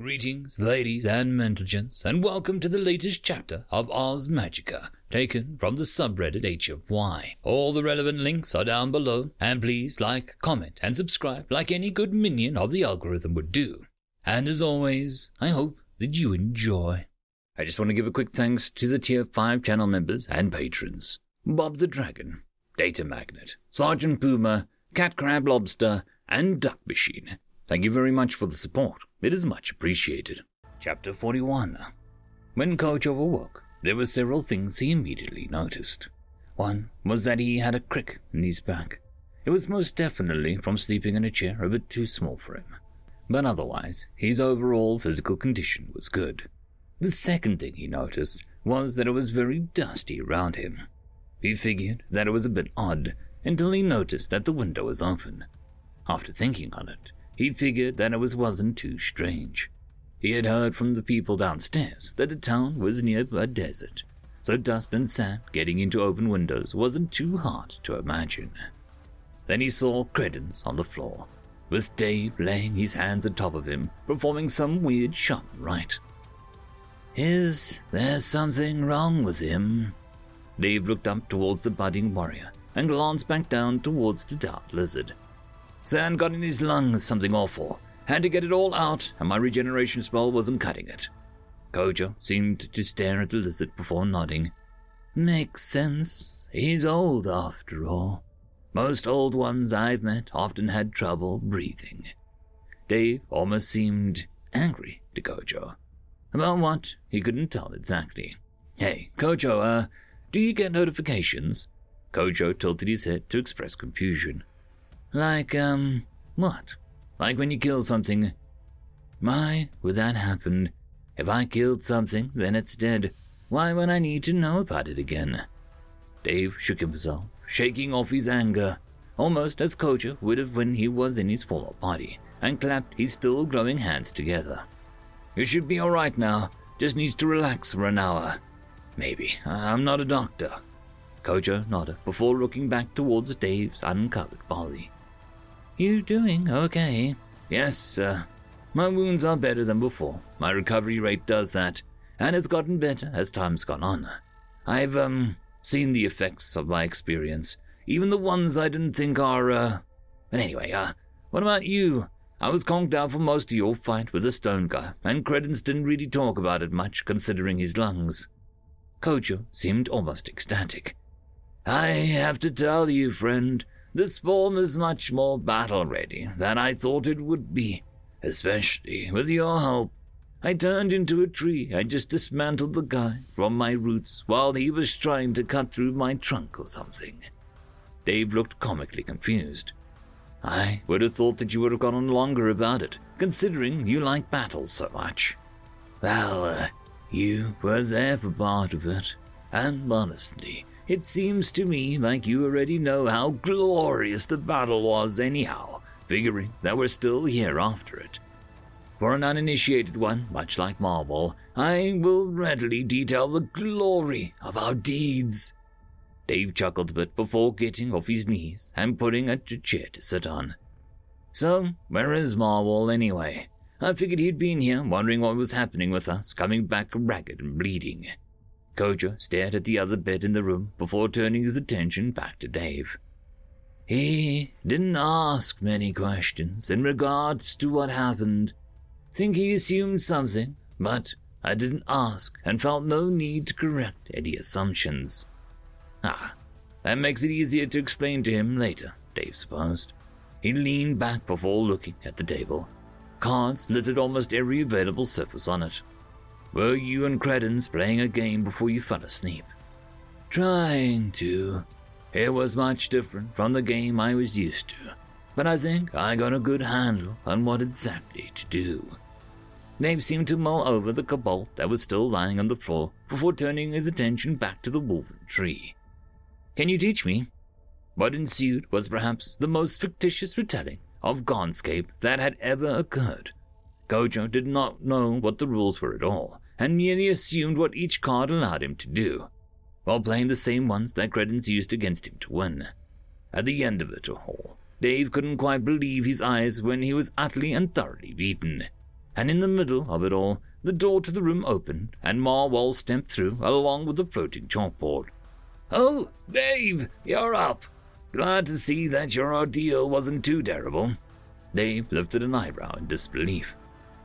Greetings, ladies and gentlemen, and welcome to the latest chapter of Oz Magica, taken from the subreddit HFY. All the relevant links are down below, and please like, comment, and subscribe like any good minion of the algorithm would do. And as always, I hope that you enjoy. I just want to give a quick thanks to the Tier 5 channel members and patrons Bob the Dragon, Data Magnet, Sergeant Puma, Cat Crab Lobster, and Duck Machine. Thank you very much for the support. It is much appreciated. Chapter 41 When Coach awoke, there were several things he immediately noticed. One was that he had a crick in his back. It was most definitely from sleeping in a chair a bit too small for him. But otherwise, his overall physical condition was good. The second thing he noticed was that it was very dusty around him. He figured that it was a bit odd until he noticed that the window was open. After thinking on it, he figured that it was wasn't too strange. He had heard from the people downstairs that the town was near a desert, so dust and sand getting into open windows wasn't too hard to imagine. Then he saw Credence on the floor, with Dave laying his hands atop of him, performing some weird shaman rite. Is there something wrong with him? Dave looked up towards the budding warrior and glanced back down towards the dark lizard. Sand got in his lungs something awful. Had to get it all out, and my regeneration spell wasn't cutting it. Kojo seemed to stare at the lizard before nodding. Makes sense. He's old after all. Most old ones I've met often had trouble breathing. Dave almost seemed angry to Kojo. About what, he couldn't tell exactly. Hey, Kojo, uh, do you get notifications? Kojo tilted his head to express confusion. Like, um, what? Like when you kill something. Why would that happen? If I killed something, then it's dead. Why would I need to know about it again? Dave shook himself, shaking off his anger, almost as Kojo would have when he was in his full body, and clapped his still glowing hands together. You should be alright now, just needs to relax for an hour. Maybe. I'm not a doctor. Kojo nodded before looking back towards Dave's uncovered body. You doing okay? Yes, sir. My wounds are better than before. My recovery rate does that, and it's gotten better as time's gone on. I've, um, seen the effects of my experience, even the ones I didn't think are, uh. But anyway, uh, what about you? I was conked out for most of your fight with the stone guy, and Credence didn't really talk about it much considering his lungs. Kojo seemed almost ecstatic. I have to tell you, friend, this form is much more battle ready than I thought it would be, especially with your help. I turned into a tree I just dismantled the guy from my roots while he was trying to cut through my trunk or something. Dave looked comically confused. I would have thought that you would have gone on longer about it, considering you like battles so much. Well, uh, you were there for part of it, and honestly, it seems to me like you already know how glorious the battle was, anyhow, figuring that we're still here after it. For an uninitiated one, much like Marwell, I will readily detail the glory of our deeds. Dave chuckled a bit before getting off his knees and putting a chair to sit on. So, where is Marwell anyway? I figured he'd been here, wondering what was happening with us, coming back ragged and bleeding. Kojo stared at the other bed in the room before turning his attention back to Dave. He didn't ask many questions in regards to what happened. Think he assumed something, but I didn't ask and felt no need to correct any assumptions. Ah, that makes it easier to explain to him later, Dave supposed. He leaned back before looking at the table. Cards littered almost every available surface on it, were you and Credence playing a game before you fell asleep? Trying to. It was much different from the game I was used to, but I think I got a good handle on what exactly to do. Dave seemed to mull over the kobold that was still lying on the floor before turning his attention back to the woven tree. Can you teach me? What ensued was perhaps the most fictitious retelling of Gonscape that had ever occurred. Kojo did not know what the rules were at all, and merely assumed what each card allowed him to do, while playing the same ones that Credence used against him to win. At the end of it all, Dave couldn't quite believe his eyes when he was utterly and thoroughly beaten. and in the middle of it all, the door to the room opened, and Marwell stepped through, along with the floating chalkboard. Oh, Dave, you're up. Glad to see that your ordeal wasn't too terrible. Dave lifted an eyebrow in disbelief.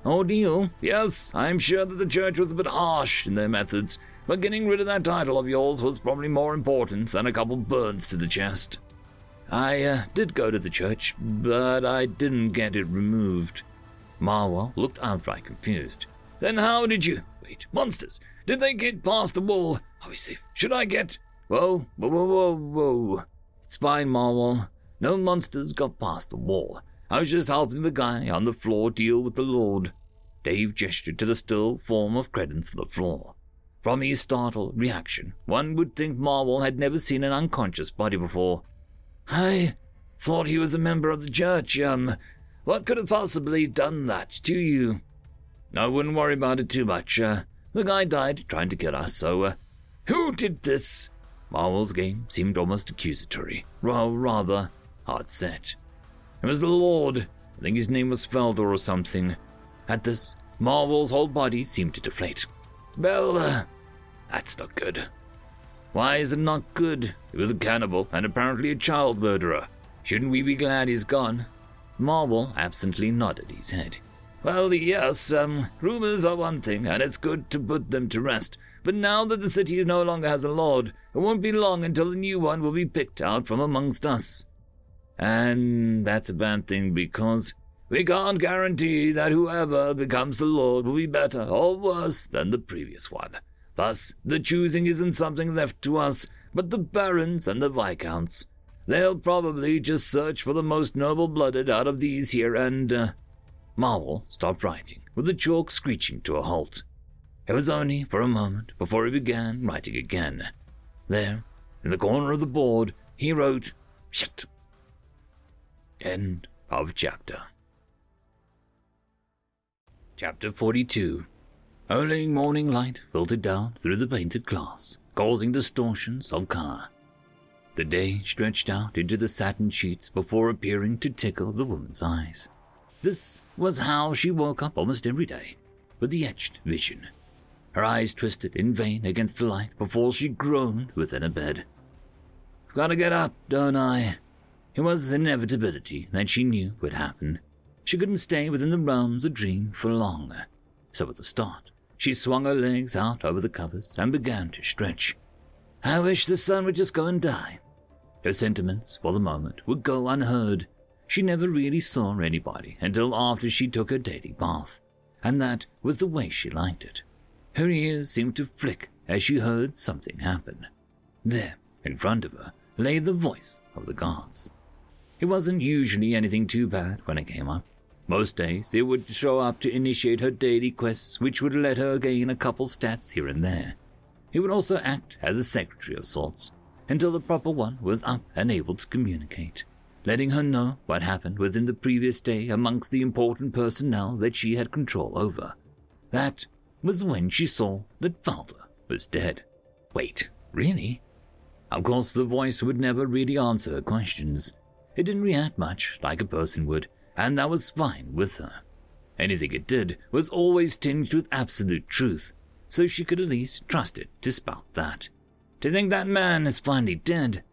Ordeal? Yes, I'm sure that the church was a bit harsh in their methods, but getting rid of that title of yours was probably more important than a couple burns to the chest. I uh, did go to the church, but I didn't get it removed. Marwell looked outright confused. Then how did you. Wait, monsters! Did they get past the wall? Are we safe? Should I get. Whoa, whoa, whoa, whoa, whoa. It's fine, Marwell. No monsters got past the wall. I was just helping the guy on the floor deal with the Lord. Dave gestured to the still form of Credence on the floor. From his startled reaction, one would think Marwell had never seen an unconscious body before. I thought he was a member of the church. Um, what could have possibly done that to you? I wouldn't worry about it too much. Uh, the guy died trying to kill us, so, uh, who did this? Marwell's game seemed almost accusatory, or rather hard set. It was the Lord. I think his name was Felder or something. At this, Marwell's whole body seemed to deflate. Well, uh, that's not good. Why is it not good? He was a cannibal and apparently a child murderer. Shouldn't we be glad he's gone? Marwell absently nodded his head. Well, yes, um, rumors are one thing, and it's good to put them to rest. But now that the city no longer has a lord, it won't be long until a new one will be picked out from amongst us. And that's a bad thing because we can't guarantee that whoever becomes the Lord will be better or worse than the previous one. Thus, the choosing isn't something left to us, but the barons and the viscounts. They'll probably just search for the most noble-blooded out of these here and, uh... Marwell stopped writing, with the chalk screeching to a halt. It was only for a moment before he began writing again. There, in the corner of the board, he wrote, Shut End of chapter. Chapter 42 Early morning light filtered down through the painted glass, causing distortions of color. The day stretched out into the satin sheets before appearing to tickle the woman's eyes. This was how she woke up almost every day, with the etched vision. Her eyes twisted in vain against the light before she groaned within her bed. Gotta get up, don't I? It was inevitability that she knew would happen. She couldn't stay within the realms of dream for long. So at the start, she swung her legs out over the covers and began to stretch. I wish the sun would just go and die. Her sentiments, for the moment, would go unheard. She never really saw anybody until after she took her daily bath, and that was the way she liked it. Her ears seemed to flick as she heard something happen. There, in front of her, lay the voice of the guards. It wasn't usually anything too bad when it came up. Most days it would show up to initiate her daily quests, which would let her gain a couple stats here and there. It would also act as a secretary of sorts, until the proper one was up and able to communicate, letting her know what happened within the previous day amongst the important personnel that she had control over. That was when she saw that Falder was dead. Wait, really? Of course, the voice would never really answer her questions. It didn't react much like a person would, and that was fine with her. Anything it did was always tinged with absolute truth, so she could at least trust it to spout that. To think that man is finally dead.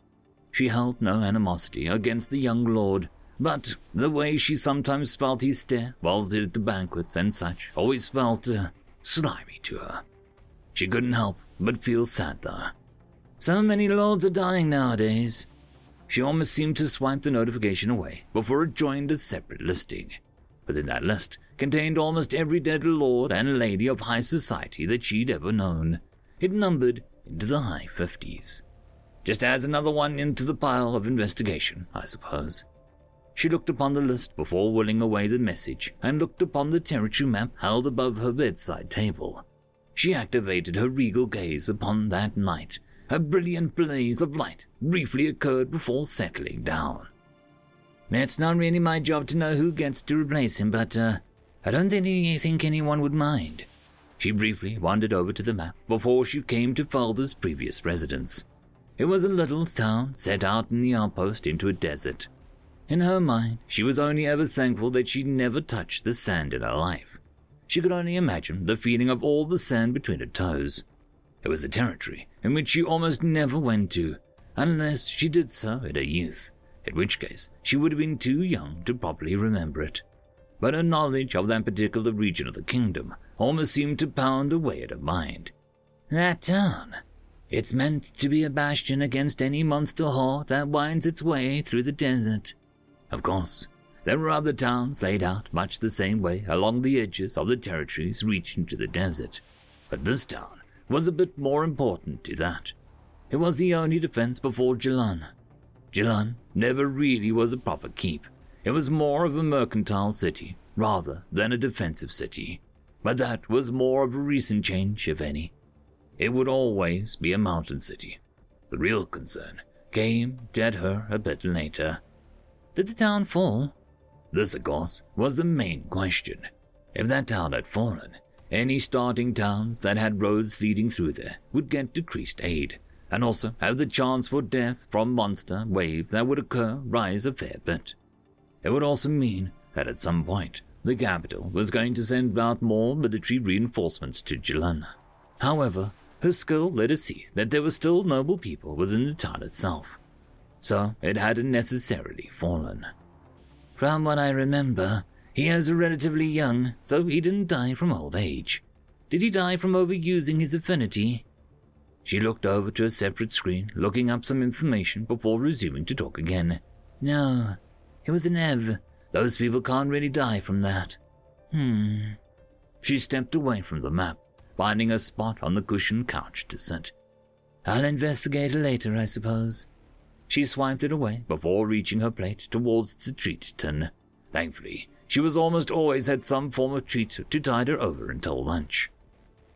She held no animosity against the young lord, but the way she sometimes felt his stare while at the banquets and such always felt uh, slimy to her. She couldn't help but feel sad though. So many lords are dying nowadays, she almost seemed to swipe the notification away before it joined a separate listing. Within that list contained almost every dead lord and lady of high society that she'd ever known. It numbered into the high fifties. Just adds another one into the pile of investigation, I suppose. She looked upon the list before willing away the message and looked upon the territory map held above her bedside table. She activated her regal gaze upon that night a brilliant blaze of light briefly occurred before settling down. It's not really my job to know who gets to replace him, but uh, I don't think anyone would mind. She briefly wandered over to the map before she came to Falder's previous residence. It was a little town set out in the outpost into a desert. In her mind, she was only ever thankful that she'd never touched the sand in her life. she could only imagine the feeling of all the sand between her toes. It was a territory in which she almost never went to, unless she did so in her youth, in which case she would have been too young to properly remember it. But her knowledge of that particular region of the kingdom almost seemed to pound away at her mind. That town. It's meant to be a bastion against any monster horde that winds its way through the desert. Of course, there were other towns laid out much the same way along the edges of the territories reaching to the desert, but this town was a bit more important to that. It was the only defense before Jilan. Jilan never really was a proper keep. It was more of a mercantile city rather than a defensive city, but that was more of a recent change, if any. It would always be a mountain city. The real concern came at her a bit later. Did the town fall? This, of course, was the main question. If that town had fallen, any starting towns that had roads leading through there would get decreased aid, and also have the chance for death from monster wave that would occur rise a fair bit. It would also mean that at some point the capital was going to send out more military reinforcements to Jilan. However, her skill let her see that there were still noble people within the town itself, so it hadn't necessarily fallen. From what I remember, he is relatively young, so he didn't die from old age. Did he die from overusing his affinity? She looked over to a separate screen, looking up some information before resuming to talk again. No, it was an Ev. Those people can't really die from that. Hmm. She stepped away from the map, finding a spot on the cushioned couch to sit. I'll investigate later, I suppose. She swiped it away before reaching her plate towards the treat tin. Thankfully, she was almost always had some form of treat to tide her over until lunch.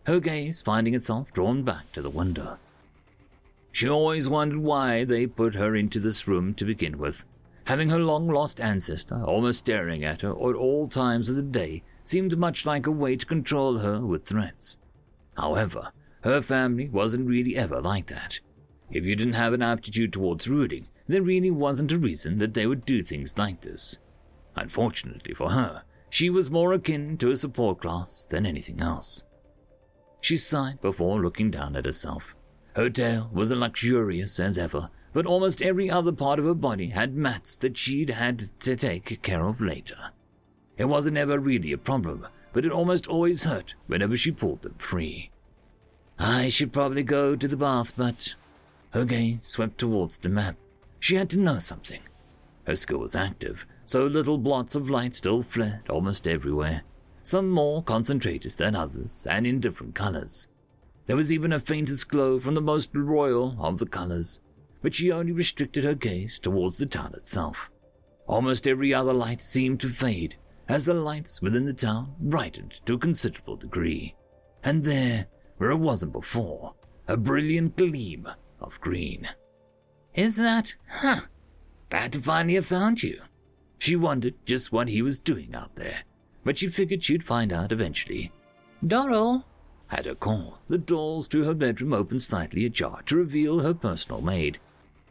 Her gaze finding itself drawn back to the window. She always wondered why they put her into this room to begin with. Having her long lost ancestor almost staring at her at all times of the day seemed much like a way to control her with threats. However, her family wasn't really ever like that. If you didn't have an aptitude towards rooting, there really wasn't a reason that they would do things like this. Unfortunately for her, she was more akin to a support class than anything else. She sighed before looking down at herself. Her tail was as luxurious as ever, but almost every other part of her body had mats that she'd had to take care of later. It wasn't ever really a problem, but it almost always hurt whenever she pulled them free. I should probably go to the bath, but her gaze swept towards the map. She had to know something. Her skill was active, so little blots of light still flared almost everywhere, some more concentrated than others and in different colors. There was even a faintest glow from the most royal of the colors, but she only restricted her gaze towards the town itself. Almost every other light seemed to fade as the lights within the town brightened to a considerable degree. And there, where it wasn't before, a brilliant gleam of green. Is that? Huh. Glad to finally have found you. She wondered just what he was doing out there, but she figured she'd find out eventually. Doral had a call. The doors to her bedroom opened slightly ajar to reveal her personal maid.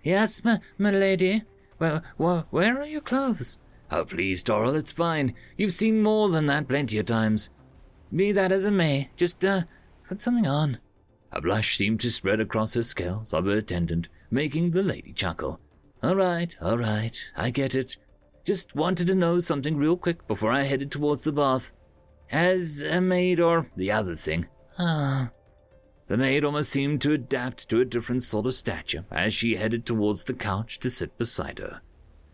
Yes, my, my lady. Well, well, where are your clothes? Oh, please, Doral, it's fine. You've seen more than that plenty of times. Be that as it may, just, uh, put something on. A blush seemed to spread across her scales of her attendant, making the lady chuckle. All right, all right, I get it. Just wanted to know something real quick before I headed towards the bath. Has a maid or the other thing? Ah. The maid almost seemed to adapt to a different sort of stature as she headed towards the couch to sit beside her.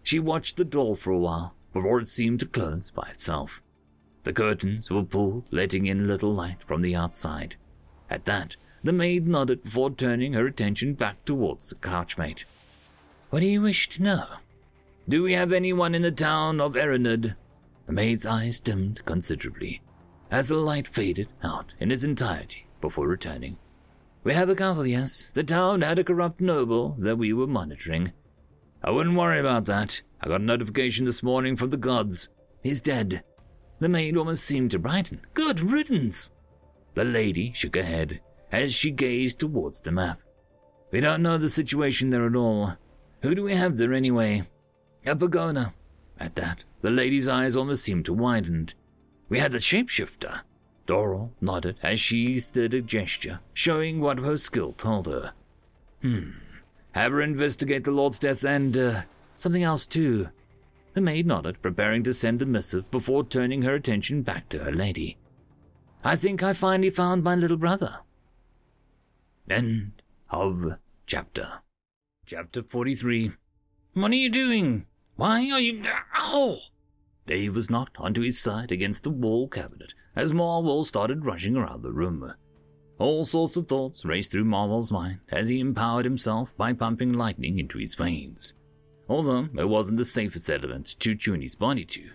She watched the door for a while before it seemed to close by itself. The curtains were pulled, letting in little light from the outside. At that, the maid nodded before turning her attention back towards the couchmate. What do you wish to know? Do we have anyone in the town of Erinud? The maid's eyes dimmed considerably as the light faded out in its entirety before returning. We have a couple, yes. The town had a corrupt noble that we were monitoring. I wouldn't worry about that. I got a notification this morning from the gods. He's dead. The maid almost seemed to brighten. Good riddance. The lady shook her head as she gazed towards the map. We don't know the situation there at all. Who do we have there anyway? A Pagona. At that, the lady's eyes almost seemed to widen. We had the shapeshifter. Doral nodded as she did a gesture, showing what her skill told her. Hmm. Have her investigate the Lord's death and, uh, something else too. The maid nodded, preparing to send a missive before turning her attention back to her lady. I think I finally found my little brother. End of chapter. Chapter 43. What are you doing? Why are you. Oh! Dave was knocked onto his side against the wall cabinet as Marwell started rushing around the room. All sorts of thoughts raced through Marwell's mind as he empowered himself by pumping lightning into his veins. Although it wasn't the safest element to tune his body to,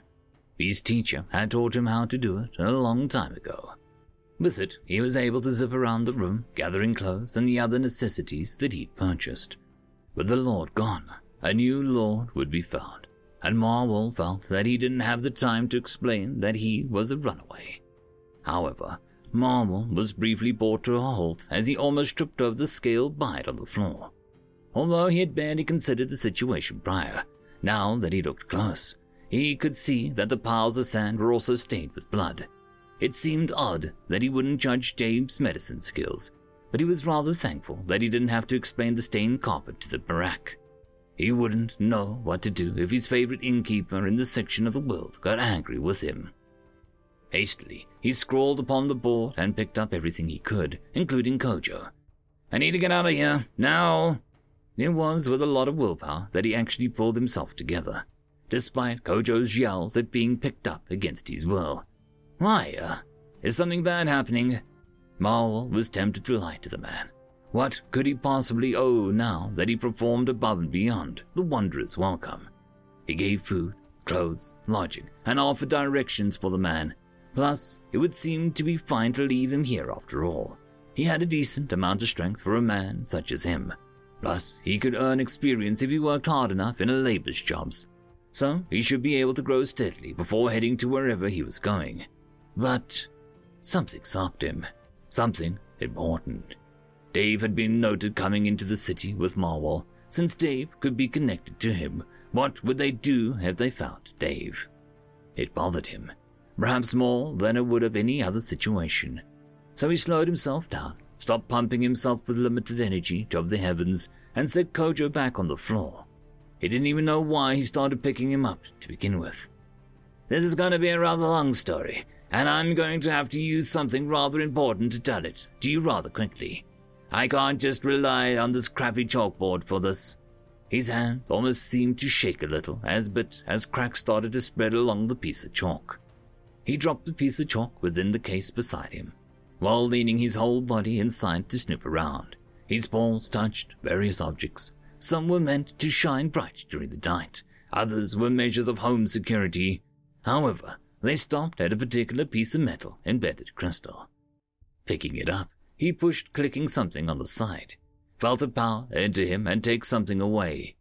his teacher had taught him how to do it a long time ago. With it, he was able to zip around the room, gathering clothes and the other necessities that he'd purchased. With the Lord gone, a new Lord would be found, and Marwell felt that he didn't have the time to explain that he was a runaway. However, Marwell was briefly brought to a halt as he almost tripped over the scaled bite on the floor. Although he had barely considered the situation prior, now that he looked close, he could see that the piles of sand were also stained with blood. It seemed odd that he wouldn't judge Dave's medicine skills, but he was rather thankful that he didn't have to explain the stained carpet to the barack. He wouldn't know what to do if his favorite innkeeper in this section of the world got angry with him. Hastily, he scrawled upon the board and picked up everything he could, including Kojo. I need to get out of here, now! It was with a lot of willpower that he actually pulled himself together, despite Kojo's yells at being picked up against his will. Why, uh, is something bad happening? Marwell was tempted to lie to the man. What could he possibly owe now that he performed above and beyond the wondrous welcome? He gave food, clothes, lodging, and offered directions for the man. Plus, it would seem to be fine to leave him here after all. He had a decent amount of strength for a man such as him. Plus, he could earn experience if he worked hard enough in a labor's jobs. So, he should be able to grow steadily before heading to wherever he was going. But something stopped him. Something important. Dave had been noted coming into the city with Marwell. Since Dave could be connected to him, what would they do if they found Dave? It bothered him, perhaps more than it would of any other situation. So he slowed himself down, stopped pumping himself with limited energy to the heavens, and set Kojo back on the floor. He didn't even know why he started picking him up to begin with. This is going to be a rather long story, and I'm going to have to use something rather important to tell it to you rather quickly. I can't just rely on this crappy chalkboard for this. His hands almost seemed to shake a little as but as cracks started to spread along the piece of chalk. He dropped the piece of chalk within the case beside him, while leaning his whole body inside to snoop around. His paws touched various objects. Some were meant to shine bright during the night, others were measures of home security. However, they stopped at a particular piece of metal embedded crystal. Picking it up, he pushed clicking something on the side, felt a power enter him and take something away.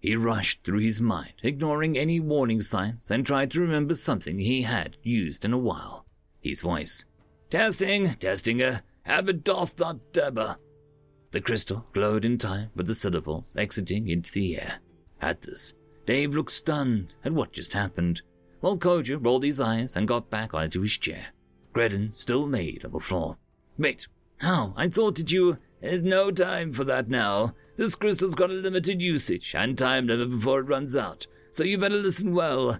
He rushed through his mind, ignoring any warning signs, and tried to remember something he had used in a while. His voice. Testing, testinger, uh, Abadoth.deba. The crystal glowed in time with the syllables exiting into the air. At this, Dave looked stunned at what just happened while Kojo rolled his eyes and got back onto his chair. Gredden still laid on the floor. Wait, how? I thought that you. There's no time for that now. This crystal's got a limited usage and time limit before it runs out, so you better listen well.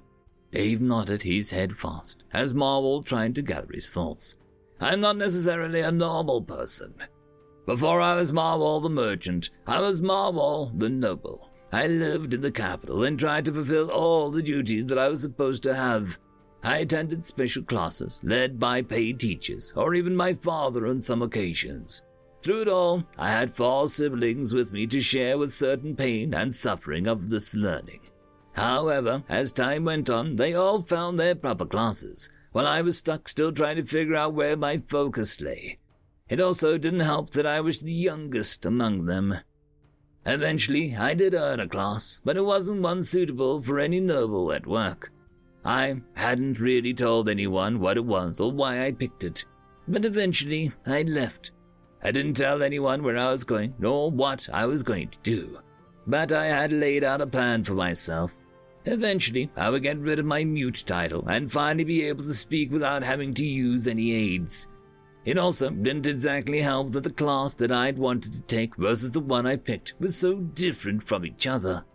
Dave nodded his head fast as Marwell tried to gather his thoughts. I'm not necessarily a normal person. Before I was Marwell the merchant, I was Marwell the noble. I lived in the capital and tried to fulfill all the duties that I was supposed to have. I attended special classes led by paid teachers, or even my father on some occasions. Through it all, I had four siblings with me to share with certain pain and suffering of this learning. However, as time went on, they all found their proper classes, while I was stuck still trying to figure out where my focus lay. It also didn't help that I was the youngest among them. Eventually, I did earn a class, but it wasn't one suitable for any noble at work. I hadn't really told anyone what it was or why I picked it, but eventually I left. I didn't tell anyone where I was going nor what I was going to do, but I had laid out a plan for myself. Eventually, I would get rid of my mute title and finally be able to speak without having to use any aids. It also didn't exactly help that the class that I'd wanted to take versus the one I picked was so different from each other.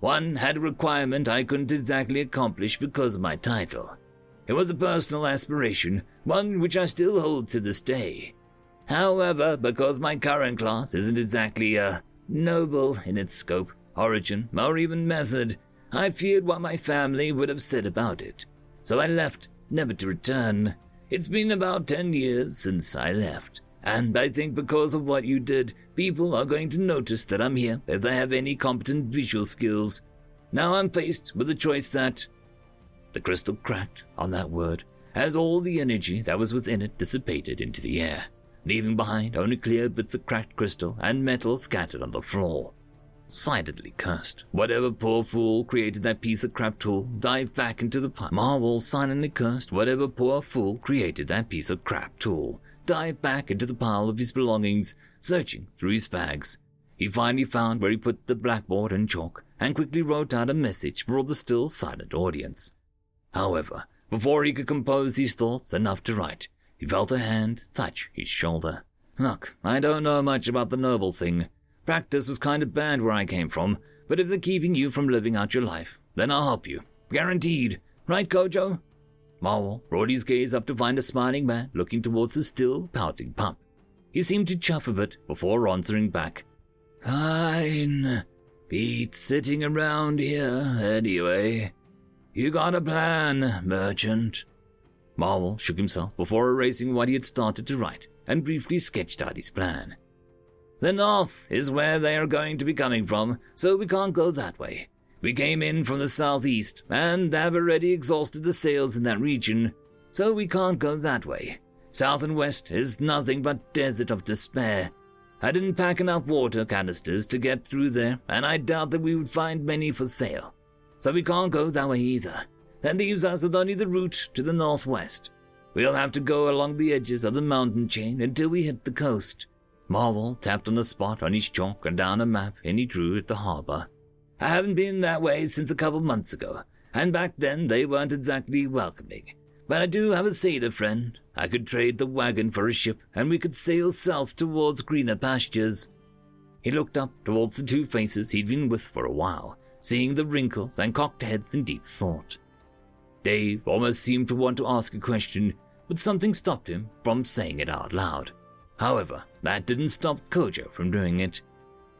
One had a requirement I couldn't exactly accomplish because of my title. It was a personal aspiration, one which I still hold to this day. However, because my current class isn't exactly, uh, noble in its scope, origin, or even method, I feared what my family would have said about it. So I left, never to return. It's been about ten years since I left, and I think because of what you did, people are going to notice that I'm here if they have any competent visual skills. Now I'm faced with a choice that. The crystal cracked on that word as all the energy that was within it dissipated into the air, leaving behind only clear bits of cracked crystal and metal scattered on the floor silently cursed. Whatever poor fool created that piece of crap tool dived back into the. Marwell silently cursed whatever poor fool created that piece of crap tool dived back into the pile of his belongings, searching through his bags. He finally found where he put the blackboard and chalk and quickly wrote out a message for the still silent audience. However, before he could compose his thoughts enough to write, he felt a hand touch his shoulder. Look, I don't know much about the noble thing, Practice was kind of bad where I came from, but if they're keeping you from living out your life, then I'll help you. Guaranteed. Right, Kojo? Marwell brought his gaze up to find a smiling man looking towards the still pouting pup. He seemed to chuff a bit before answering back. Fine. Beat sitting around here, anyway. You got a plan, merchant. Marwell shook himself before erasing what he had started to write and briefly sketched out his plan. The north is where they are going to be coming from, so we can't go that way. We came in from the southeast and have already exhausted the sails in that region, so we can't go that way. South and west is nothing but desert of despair. I didn't pack enough water canisters to get through there, and I doubt that we would find many for sale. So we can't go that way either. That leaves us with only the route to the northwest. We'll have to go along the edges of the mountain chain until we hit the coast. Marwell tapped on a spot on his chalk and down a map and he drew at the harbor. I haven't been that way since a couple months ago, and back then they weren't exactly welcoming. But I do have a sailor friend. I could trade the wagon for a ship, and we could sail south towards greener pastures. He looked up towards the two faces he'd been with for a while, seeing the wrinkles and cocked heads in deep thought. Dave almost seemed to want to ask a question, but something stopped him from saying it out loud. However, that didn't stop Kojo from doing it.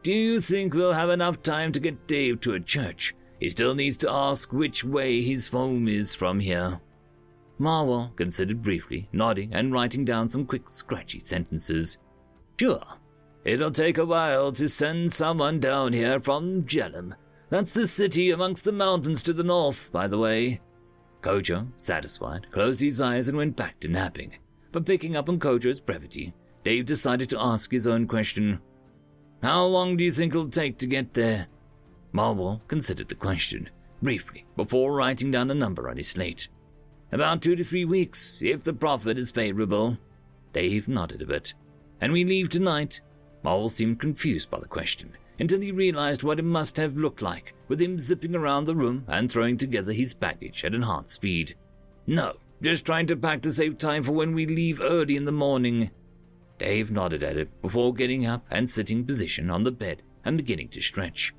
Do you think we'll have enough time to get Dave to a church? He still needs to ask which way his home is from here. Marwell considered briefly, nodding and writing down some quick, scratchy sentences. Sure. It'll take a while to send someone down here from Jellum. That's the city amongst the mountains to the north, by the way. Kojo, satisfied, closed his eyes and went back to napping. But picking up on Kojo's brevity, Dave decided to ask his own question. How long do you think it'll take to get there? Marwell considered the question briefly before writing down a number on his slate. About two to three weeks, if the profit is favorable. Dave nodded a bit. And we leave tonight? Marwell seemed confused by the question until he realized what it must have looked like with him zipping around the room and throwing together his baggage at enhanced speed. No, just trying to pack to save time for when we leave early in the morning. Dave nodded at it before getting up and sitting position on the bed and beginning to stretch.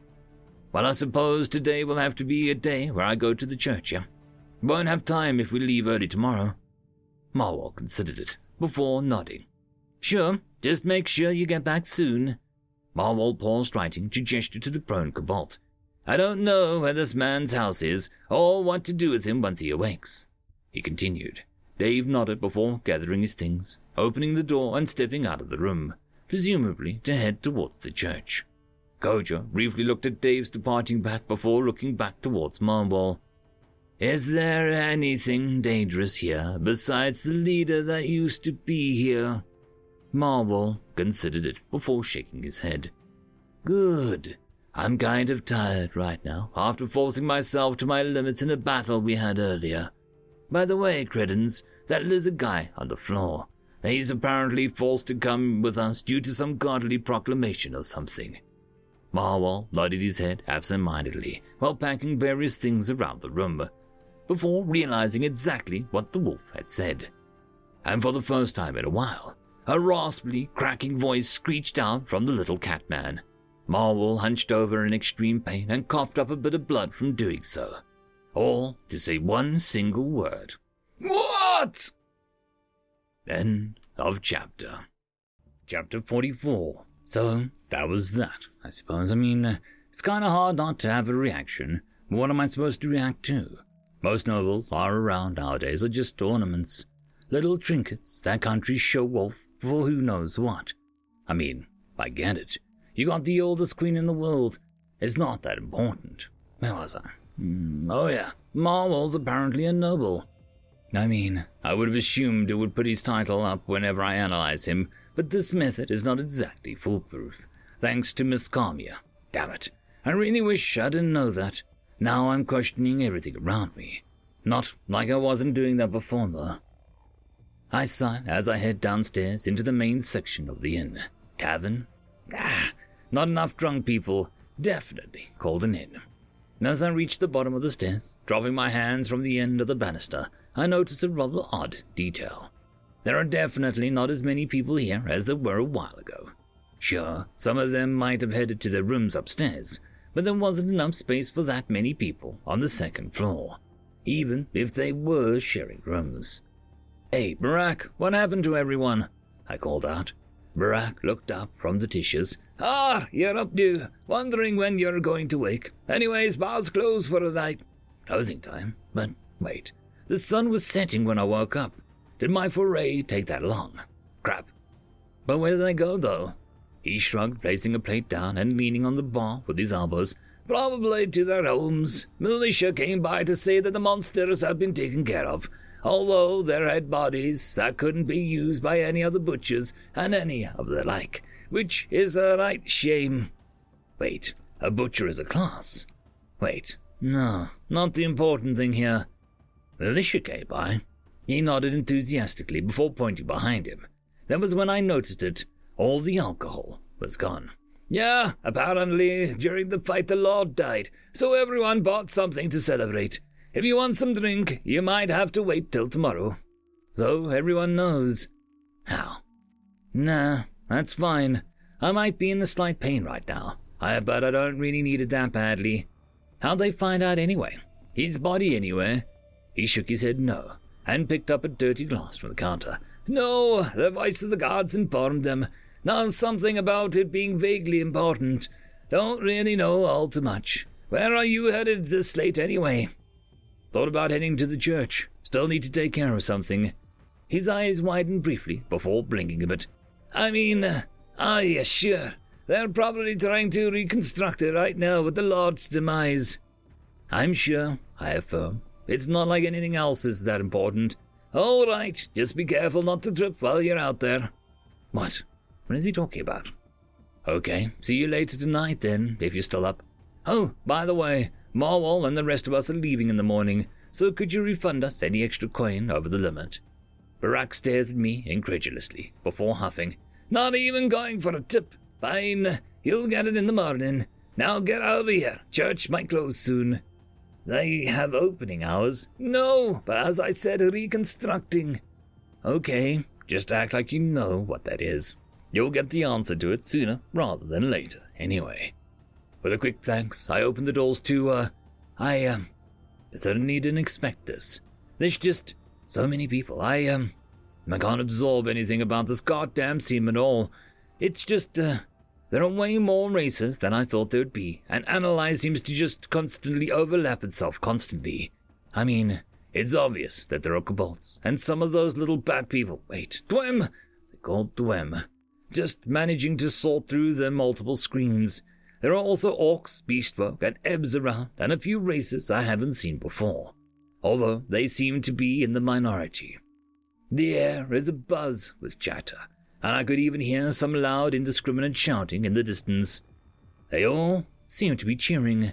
Well, I suppose today will have to be a day where I go to the church, yeah? Won't have time if we leave early tomorrow. Marwell considered it before nodding. Sure, just make sure you get back soon. Marwell paused writing to gesture to the prone Kobold. I don't know where this man's house is or what to do with him once he awakes. He continued. Dave nodded before gathering his things, opening the door and stepping out of the room, presumably to head towards the church. Kojo briefly looked at Dave's departing back before looking back towards Marwell. Is there anything dangerous here besides the leader that used to be here? Marwell considered it before shaking his head. Good. I'm kind of tired right now after forcing myself to my limits in a battle we had earlier. By the way, Credence, that lizard guy on the floor, he's apparently forced to come with us due to some godly proclamation or something. Marwell nodded his head absent-mindedly while packing various things around the room, before realizing exactly what the wolf had said. And for the first time in a while, a raspy, cracking voice screeched out from the little cat man. Marwell hunched over in extreme pain and coughed up a bit of blood from doing so, all to say one single word. What? End of chapter. Chapter 44. So, that was that, I suppose. I mean, it's kind of hard not to have a reaction. What am I supposed to react to? Most nobles are around nowadays are just ornaments. Little trinkets that countries show off for who knows what. I mean, I get it. You got the oldest queen in the world. It's not that important. Where was I? Mm, oh yeah, Marwell's apparently a noble. I mean, I would have assumed it would put his title up whenever I analyze him, but this method is not exactly foolproof. Thanks to Miss Carmia. Damn it. I really wish I didn't know that. Now I'm questioning everything around me. Not like I wasn't doing that before, though. I sigh as I head downstairs into the main section of the inn. Tavern? Ah, not enough drunk people. Definitely called an inn. As I reach the bottom of the stairs, dropping my hands from the end of the banister, I notice a rather odd detail. There are definitely not as many people here as there were a while ago. Sure, some of them might have headed to their rooms upstairs, but there wasn't enough space for that many people on the second floor, even if they were sharing rooms. Hey, Barack, what happened to everyone? I called out. Barack looked up from the dishes. Ah, you're up new. Wondering when you're going to wake. Anyways, bar's closed for the night. Closing time? But wait. The sun was setting when I woke up. Did my foray take that long? Crap. But where did I go, though? He shrugged, placing a plate down and leaning on the bar with his elbows. Probably to their homes. Militia came by to say that the monsters had been taken care of, although there had bodies that couldn't be used by any of the butchers and any of the like, which is a right shame. Wait, a butcher is a class? Wait, no, not the important thing here. Militia came by. He nodded enthusiastically before pointing behind him. That was when I noticed it. All the alcohol was gone. Yeah, apparently during the fight the Lord died, so everyone bought something to celebrate. If you want some drink, you might have to wait till tomorrow. So everyone knows. How? Nah, that's fine. I might be in a slight pain right now, I, but I don't really need it that badly. How'd they find out anyway? His body anywhere? He shook his head no, and picked up a dirty glass from the counter. No, the voice of the gods informed them. Now something about it being vaguely important. Don't really know all too much. Where are you headed this late anyway? Thought about heading to the church. Still need to take care of something. His eyes widened briefly before blinking a bit. I mean, ah, yes, sure. They're probably trying to reconstruct it right now with the Lord's demise. I'm sure, I affirm. It's not like anything else is that important. All right, just be careful not to trip while you're out there. What? What is he talking about? Okay, see you later tonight then, if you're still up. Oh, by the way, Marwell and the rest of us are leaving in the morning, so could you refund us any extra coin over the limit? Barack stares at me incredulously before huffing. Not even going for a tip. Fine, you'll get it in the morning. Now get out of here. Church might close soon. They have opening hours. No, but as I said, reconstructing. Okay, just act like you know what that is. You'll get the answer to it sooner rather than later, anyway. With a quick thanks, I opened the doors to, uh, I, um, certainly didn't expect this. There's just so many people. I, um, I can't absorb anything about this goddamn scene at all. It's just, uh, there are way more races than I thought there would be, and Analyze seems to just constantly overlap itself constantly. I mean, it's obvious that there are kobolds, and some of those little bat people. Wait, Dwem! They're called Dwem. Just managing to sort through their multiple screens. There are also orcs, beastfolk, and ebs around, and a few races I haven't seen before, although they seem to be in the minority. The air is abuzz with chatter, Ah, and I could even hear some loud, indiscriminate shouting in the distance. They all seem to be cheering.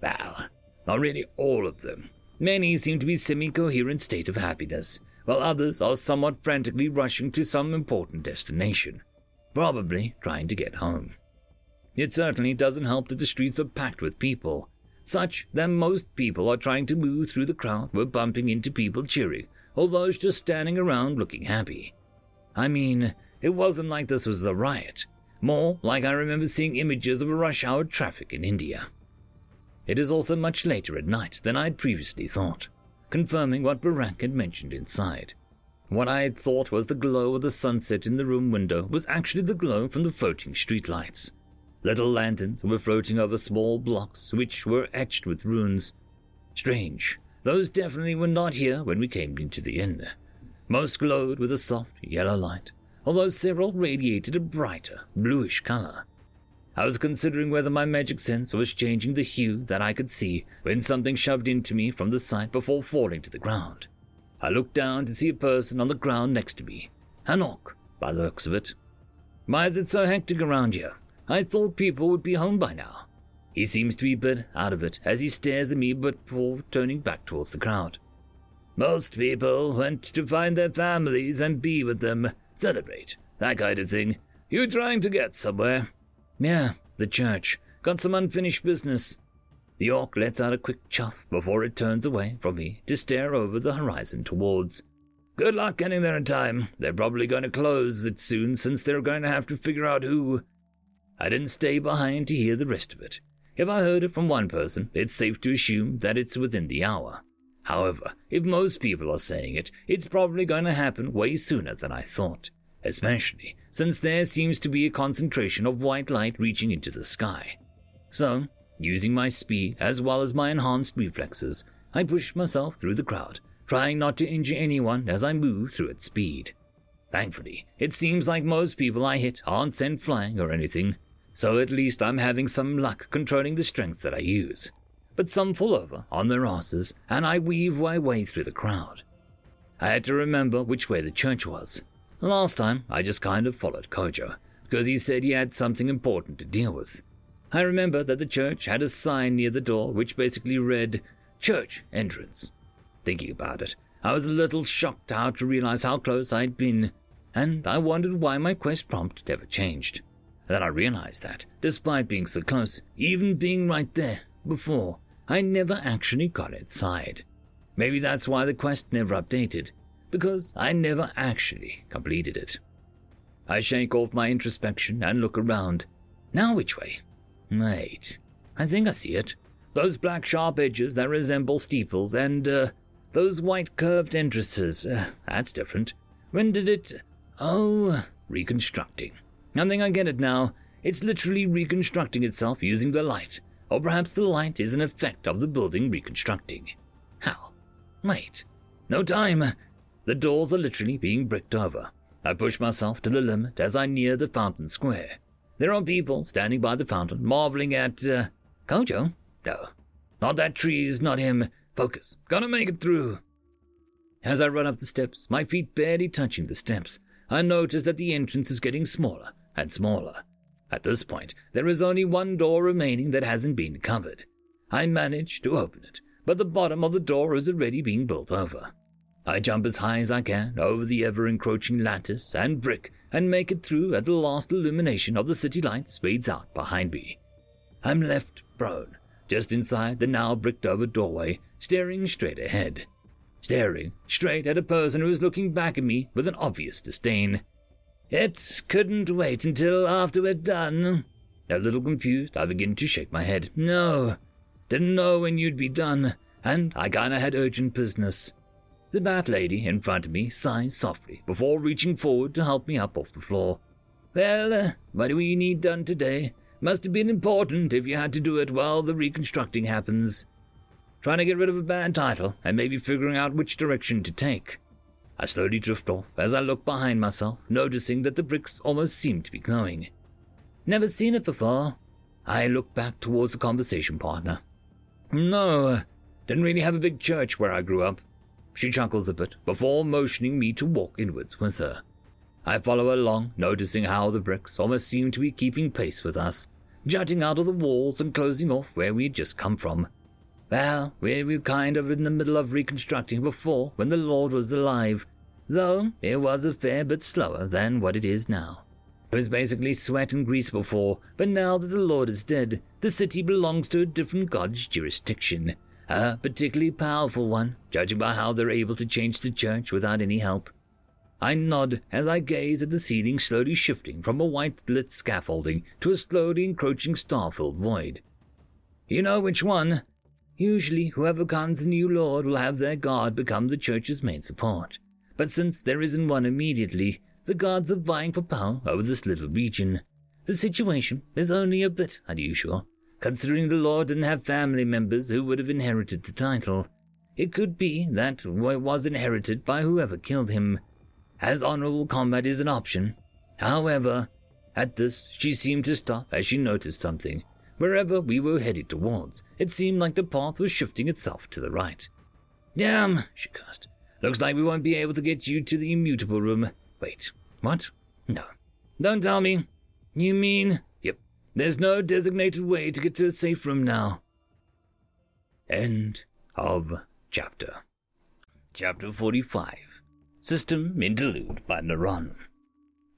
Well, not really all of them. Many seem to be semi-coherent state of happiness, while others are somewhat frantically rushing to some important destination, probably trying to get home. It certainly doesn't help that the streets are packed with people, such that most people are trying to move through the crowd were bumping into people cheering, or those just standing around looking happy. I mean, it wasn't like this was a riot, more like I remember seeing images of a rush hour traffic in India. It is also much later at night than I had previously thought, confirming what Barak had mentioned inside. What I had thought was the glow of the sunset in the room window was actually the glow from the floating streetlights. Little lanterns were floating over small blocks which were etched with runes. Strange, those definitely were not here when we came into the inn. Most glowed with a soft yellow light, although several radiated a brighter bluish color. I was considering whether my magic sense was changing the hue that I could see when something shoved into me from the side before falling to the ground. I looked down to see a person on the ground next to me, an orc, by the looks of it. Why is it so hectic around here? I thought people would be home by now. He seems to be a bit out of it as he stares at me but before turning back towards the crowd. Most people went to find their families and be with them, celebrate, that kind of thing. You trying to get somewhere? Yeah, the church. Got some unfinished business. The orc lets out a quick chuff before it turns away from me to stare over the horizon towards. Good luck getting there in time. They're probably going to close it soon since they're going to have to figure out who. I didn't stay behind to hear the rest of it. If I heard it from one person, it's safe to assume that it's within the hour. However, if most people are saying it, it's probably going to happen way sooner than I thought, especially since there seems to be a concentration of white light reaching into the sky. So, using my speed as well as my enhanced reflexes, I pushed myself through the crowd, trying not to injure anyone as I moved through at speed. Thankfully, it seems like most people I hit aren't sent flying or anything, so at least I'm having some luck controlling the strength that I use. But some fall over on their asses, and I weave my way through the crowd. I had to remember which way the church was. Last time, I just kind of followed Kojo, because he said he had something important to deal with. I remember that the church had a sign near the door which basically read, Church Entrance. Thinking about it, I was a little shocked how to realize how close I'd been, and I wondered why my quest prompt never changed. Then I realized that, despite being so close, even being right there before, I never actually got inside. Maybe that's why the quest never updated, because I never actually completed it. I shake off my introspection and look around. Now which way? Wait, I think I see it. Those black sharp edges that resemble steeples and, uh, those white curved entrances. Uh, that's different. When did it. Oh, reconstructing. I think I get it now. It's literally reconstructing itself using the light. Or perhaps the light is an effect of the building reconstructing. How? Wait. No time. The doors are literally being bricked over. I push myself to the limit as I near the fountain square. There are people standing by the fountain, marveling at, uh, Kojo? No. Not that trees, not him. Focus. Gonna make it through. As I run up the steps, my feet barely touching the steps, I notice that the entrance is getting smaller and smaller. At this point, there is only one door remaining that hasn't been covered. I manage to open it, but the bottom of the door is already being built over. I jump as high as I can over the ever encroaching lattice and brick and make it through as the last illumination of the city lights fades out behind me. I'm left prone, just inside the now bricked over doorway, staring straight ahead. Staring straight at a person who is looking back at me with an obvious disdain. It couldn't wait until after we're done. A little confused, I begin to shake my head. No, didn't know when you'd be done, and I kinda had urgent business. The bat lady in front of me sighs softly before reaching forward to help me up off the floor. Well, uh, what do we need done today? Must have been important if you had to do it while the reconstructing happens. Trying to get rid of a bad title and maybe figuring out which direction to take. I slowly drift off as I look behind myself, noticing that the bricks almost seem to be glowing. Never seen it before. I look back towards the conversation partner. No, uh, didn't really have a big church where I grew up. She chuckles a bit before motioning me to walk inwards with her. I follow along, noticing how the bricks almost seem to be keeping pace with us, jutting out of the walls and closing off where we had just come from. Well, we were kind of in the middle of reconstructing before when the Lord was alive, though it was a fair bit slower than what it is now. It was basically sweat and grease before, but now that the Lord is dead, the city belongs to a different god's jurisdiction. A particularly powerful one, judging by how they're able to change the church without any help. I nod as I gaze at the ceiling slowly shifting from a white lit scaffolding to a slowly encroaching star filled void. You know which one? Usually, whoever comes the new lord will have their god become the church's main support. But since there isn't one immediately, the gods are vying for power over this little region. The situation is only a bit unusual, considering the Lord didn't have family members who would have inherited the title. It could be that it was inherited by whoever killed him, as honorable combat is an option. However, at this, she seemed to stop as she noticed something. Wherever we were headed towards, it seemed like the path was shifting itself to the right. Damn, she cursed. Looks like we won't be able to get you to the immutable room. Wait, what? No. Don't tell me. You mean? Yep. There's no designated way to get to a safe room now. End of chapter. Chapter 45 System Interlude by Naran.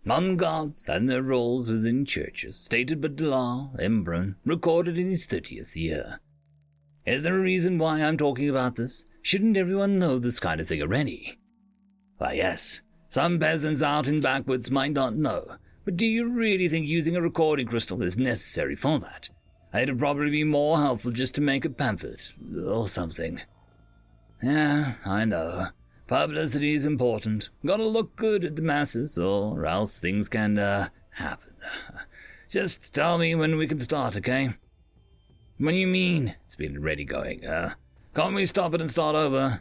Non gods and their roles within churches, stated by Dalal Embron, recorded in his 30th year. Is there a reason why I'm talking about this? Shouldn't everyone know this kind of thing already? Why, yes. Some peasants out in backwoods might not know, but do you really think using a recording crystal is necessary for that? It'd probably be more helpful just to make a pamphlet or something. Yeah, I know. Publicity is important. Gotta look good at the masses, or else things can, uh, happen. Just tell me when we can start, okay? What do you mean? It's been ready going, uh. Can't we stop it and start over?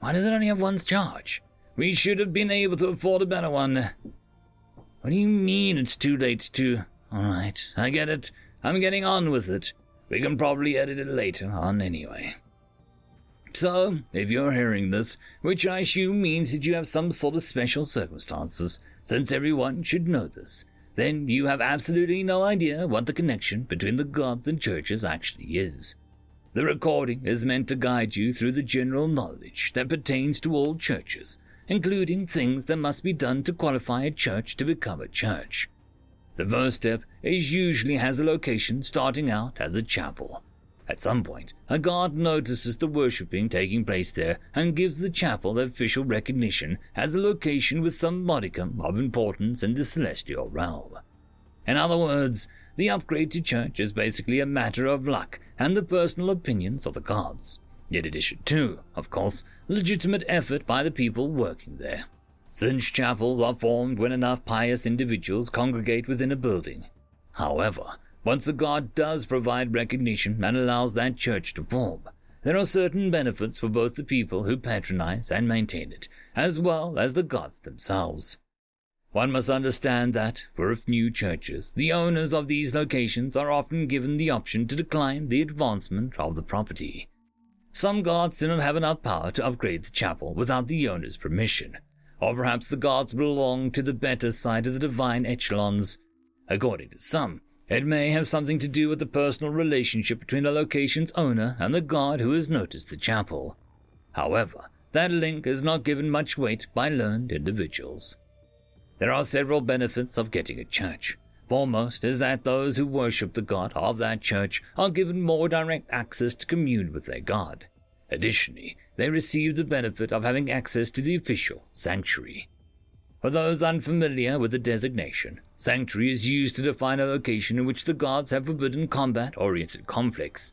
Why does it only have one charge? We should have been able to afford a better one. What do you mean it's too late to... Alright, I get it. I'm getting on with it. We can probably edit it later on anyway. So, if you're hearing this, which I assume means that you have some sort of special circumstances, since everyone should know this, then you have absolutely no idea what the connection between the gods and churches actually is. The recording is meant to guide you through the general knowledge that pertains to all churches, including things that must be done to qualify a church to become a church. The first step is usually has a location starting out as a chapel. At some point, a god notices the worshipping taking place there and gives the chapel official recognition as a location with some modicum of importance in the celestial realm. In other words, the upgrade to church is basically a matter of luck and the personal opinions of the gods. In addition to, of course, legitimate effort by the people working there. Since chapels are formed when enough pious individuals congregate within a building. However, once a god does provide recognition and allows that church to form, there are certain benefits for both the people who patronize and maintain it, as well as the gods themselves. One must understand that, for a few churches, the owners of these locations are often given the option to decline the advancement of the property. Some gods do not have enough power to upgrade the chapel without the owner's permission, or perhaps the gods belong to the better side of the divine echelons. According to some, it may have something to do with the personal relationship between the location's owner and the god who has noticed the chapel. However, that link is not given much weight by learned individuals. There are several benefits of getting a church. Foremost is that those who worship the God of that church are given more direct access to commune with their God. Additionally, they receive the benefit of having access to the official sanctuary. For those unfamiliar with the designation, sanctuary is used to define a location in which the gods have forbidden combat-oriented conflicts.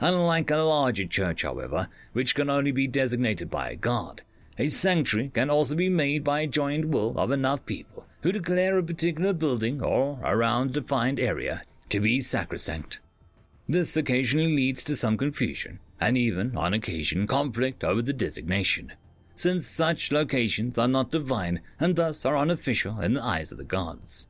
Unlike a larger church, however, which can only be designated by a god, a sanctuary can also be made by a joint will of enough people who declare a particular building or around a defined area to be sacrosanct. This occasionally leads to some confusion, and even, on occasion, conflict over the designation, since such locations are not divine and thus are unofficial in the eyes of the gods.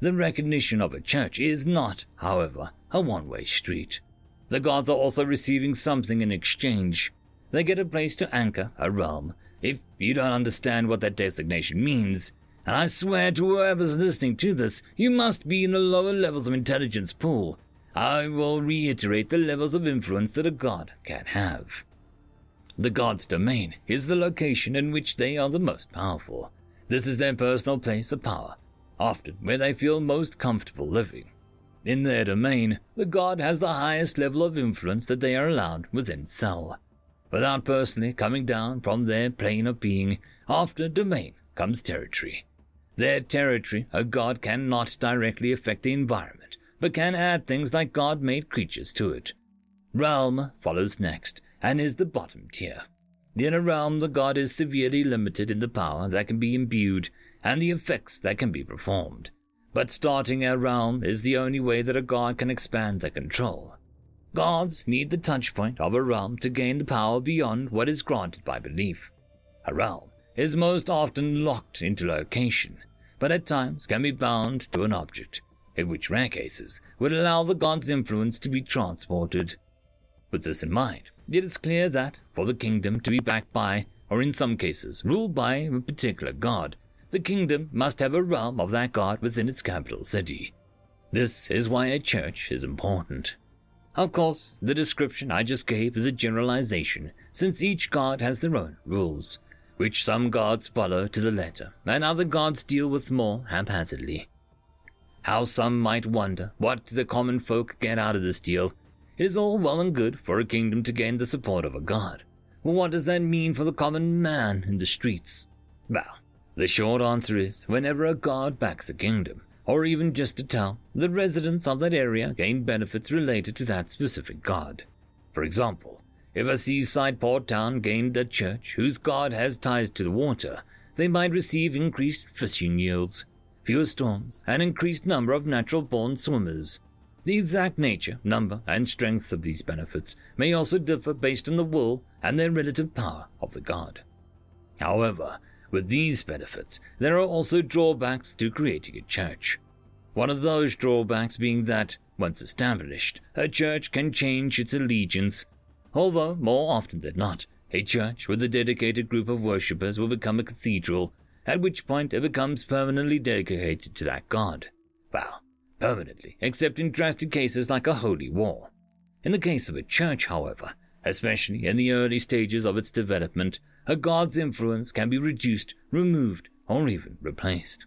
The recognition of a church is not, however, a one way street. The gods are also receiving something in exchange. They get a place to anchor a realm. If you don't understand what that designation means, and I swear to whoever's listening to this, you must be in the lower levels of intelligence pool. I will reiterate the levels of influence that a god can have. The god's domain is the location in which they are the most powerful. This is their personal place of power. often where they feel most comfortable living. In their domain, the god has the highest level of influence that they are allowed within cell. Without personally coming down from their plane of being, after domain comes territory. Their territory, a god cannot directly affect the environment, but can add things like god made creatures to it. Realm follows next, and is the bottom tier. In a realm, the god is severely limited in the power that can be imbued and the effects that can be performed. But starting a realm is the only way that a god can expand their control. Gods need the touchpoint of a realm to gain the power beyond what is granted by belief. A realm is most often locked into location, but at times can be bound to an object, in which rare cases would allow the god's influence to be transported. With this in mind, it is clear that, for the kingdom to be backed by, or in some cases ruled by, a particular god, the kingdom must have a realm of that god within its capital city. This is why a church is important. Of course, the description I just gave is a generalization, since each god has their own rules, which some gods follow to the letter, and other gods deal with more haphazardly. How some might wonder what the common folk get out of this deal. It is all well and good for a kingdom to gain the support of a god. But what does that mean for the common man in the streets? Well, the short answer is whenever a god backs a kingdom, or even just a town, the residents of that area gain benefits related to that specific god. For example, if a seaside port town gained a church whose god has ties to the water, they might receive increased fishing yields, fewer storms, and increased number of natural born swimmers. The exact nature, number, and strengths of these benefits may also differ based on the will and their relative power of the god. However, with these benefits, there are also drawbacks to creating a church. One of those drawbacks being that, once established, a church can change its allegiance, although more often than not, a church with a dedicated group of worshippers will become a cathedral, at which point it becomes permanently dedicated to that god. Well, permanently, except in drastic cases like a holy war. In the case of a church, however, especially in the early stages of its development, a god's influence can be reduced, removed, or even replaced.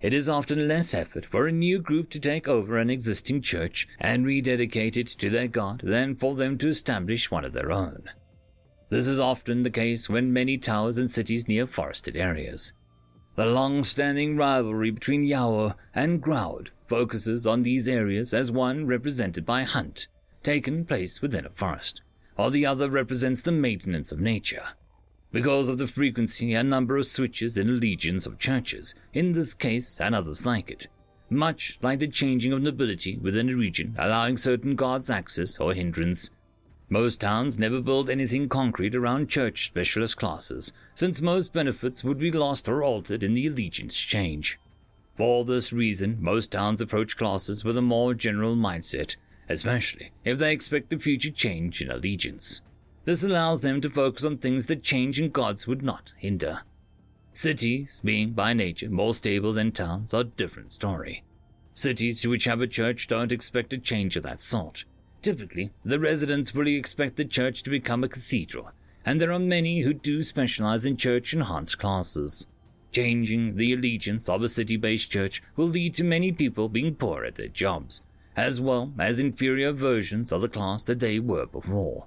It is often less effort for a new group to take over an existing church and rededicate it to their god than for them to establish one of their own. This is often the case when many towers and cities near forested areas. The long-standing rivalry between Yaur and Graud focuses on these areas as one represented by hunt, taken place within a forest, while the other represents the maintenance of nature because of the frequency and number of switches in legions of churches, in this case and others like it, much like the changing of nobility within a region, allowing certain gods access or hindrance. Most towns never build anything concrete around church specialist classes, since most benefits would be lost or altered in the allegiance change. For this reason, most towns approach classes with a more general mindset, especially if they expect the future change in allegiance. This allows them to focus on things that change and gods would not hinder. Cities, being by nature more stable than towns, are a different story. Cities which have a church don't expect a change of that sort. Typically, the residents fully expect the church to become a cathedral, and there are many who do specialize in church enhanced classes. Changing the allegiance of a city based church will lead to many people being poor at their jobs, as well as inferior versions of the class that they were before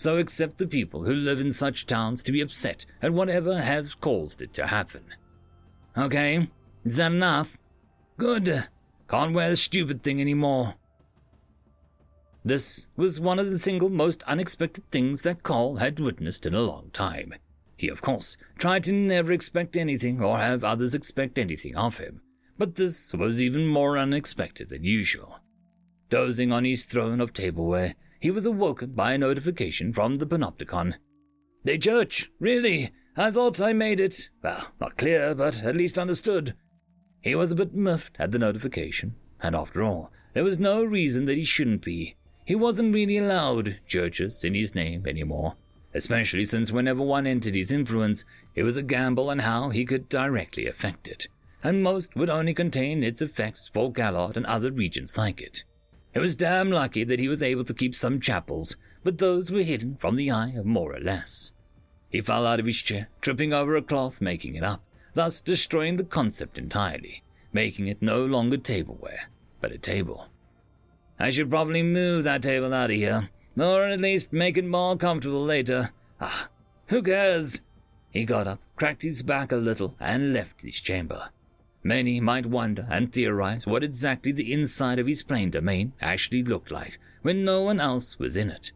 so accept the people who live in such towns to be upset at whatever has caused it to happen. Okay, is that enough? Good. Can't wear the stupid thing anymore. This was one of the single most unexpected things that Carl had witnessed in a long time. He, of course, tried to never expect anything or have others expect anything of him, but this was even more unexpected than usual. Dozing on his throne of tableware, he was awoken by a notification from the Panopticon. The church, really? I thought I made it. Well, not clear, but at least understood. He was a bit miffed at the notification, and after all, there was no reason that he shouldn't be. He wasn't really allowed churches in his name anymore, especially since whenever one entered his influence, it was a gamble on how he could directly affect it, and most would only contain its effects for Gallard and other regions like it. It was damn lucky that he was able to keep some chapels, but those were hidden from the eye of more or less. He fell out of his chair, tripping over a cloth, making it up, thus destroying the concept entirely. making it no longer tableware, but a table. I should probably move that table out of here, or at least make it more comfortable later. Ah, who cares? He got up, cracked his back a little, and left his chamber. Many might wonder and theorize what exactly the inside of his plane domain actually looked like when no one else was in it,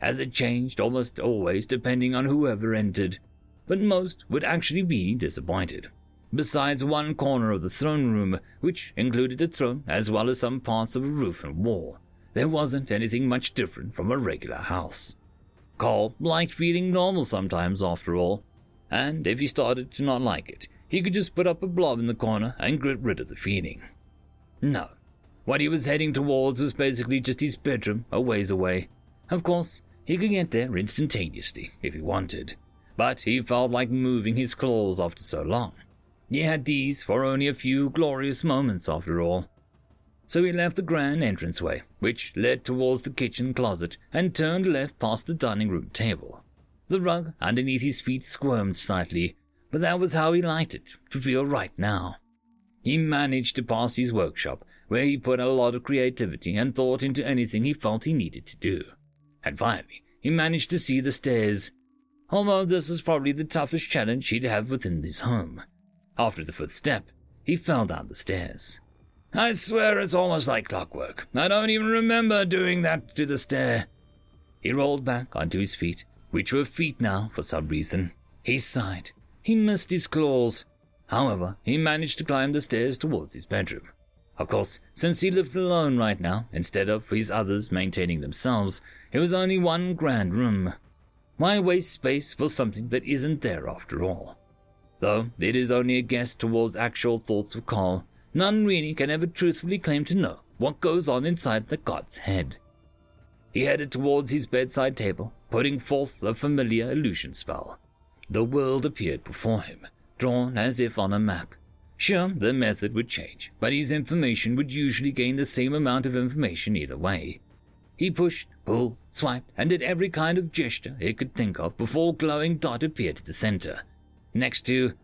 as it changed almost always depending on whoever entered, but most would actually be disappointed. Besides one corner of the throne room, which included a throne as well as some parts of a roof and wall, there wasn't anything much different from a regular house. Cole liked feeling normal sometimes, after all, and if he started to not like it, he could just put up a blob in the corner and get rid of the feeling. No, what he was heading towards was basically just his bedroom, a ways away. Of course, he could get there instantaneously if he wanted, but he felt like moving his claws after so long. He had these for only a few glorious moments after all. So he left the grand entranceway, which led towards the kitchen closet, and turned left past the dining room table. The rug underneath his feet squirmed slightly, but that was how he liked it to feel right now. He managed to pass his workshop, where he put a lot of creativity and thought into anything he felt he needed to do. And finally, he managed to see the stairs, although this was probably the toughest challenge he'd have within this home. After the fifth step, he fell down the stairs. I swear it's almost like clockwork. I don't even remember doing that to the stair. He rolled back onto his feet, which were feet now for some reason. He sighed. He missed his claws. However, he managed to climb the stairs towards his bedroom. Of course, since he lived alone right now, instead of his others maintaining themselves, it was only one grand room. Why waste space for something that isn't there after all? Though it is only a guess towards actual thoughts of Carl, none really can ever truthfully claim to know what goes on inside the god's head. He headed towards his bedside table, putting forth the familiar illusion spell. The world appeared before him, drawn as if on a map. Sure, the method would change, but his information would usually gain the same amount of information either way. He pushed, pulled, swiped, and did every kind of gesture he could think of before a glowing dot appeared at the center. Next to,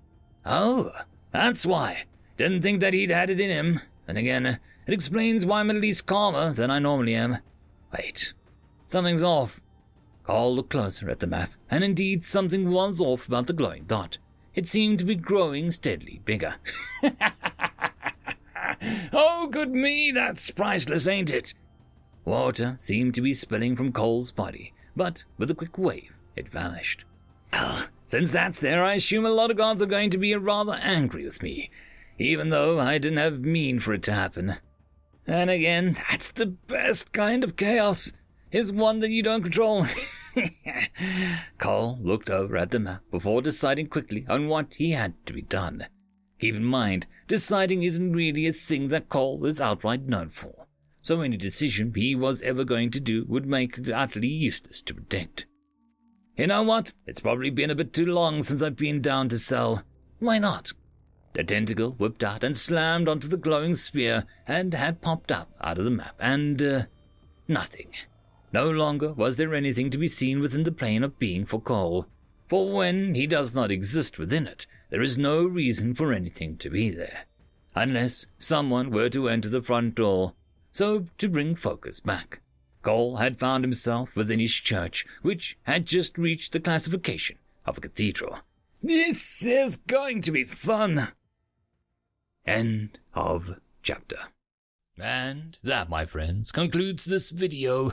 Oh, that's why. Didn't think that he'd had it in him. And again, it explains why I'm at least calmer than I normally am. Wait, something's off. Carl looked closer at the map, and indeed something was off about the glowing dot. It seemed to be growing steadily bigger. oh, good me, that's priceless, ain't it? Water seemed to be spilling from Cole's body, but with a quick wave, it vanished. Well, since that's there, I assume a lot of gods are going to be rather angry with me, even though I didn't have mean for it to happen. And again, that's the best kind of chaos, is one that you don't control. Cole looked over at the map before deciding quickly on what he had to be done. Keep in mind, deciding isn't really a thing that Cole is outright known for, so any decision he was ever going to do would make it utterly useless to predict. You know what? It's probably been a bit too long since I've been down to sell. Why not? The tentacle whipped out and slammed onto the glowing sphere and had popped up out of the map, and, uh, nothing. No longer was there anything to be seen within the plane of being for Cole, for when he does not exist within it, there is no reason for anything to be there, unless someone were to enter the front door. So, to bring focus back, Cole had found himself within his church, which had just reached the classification of a cathedral. This is going to be fun! End of chapter. And that, my friends, concludes this video.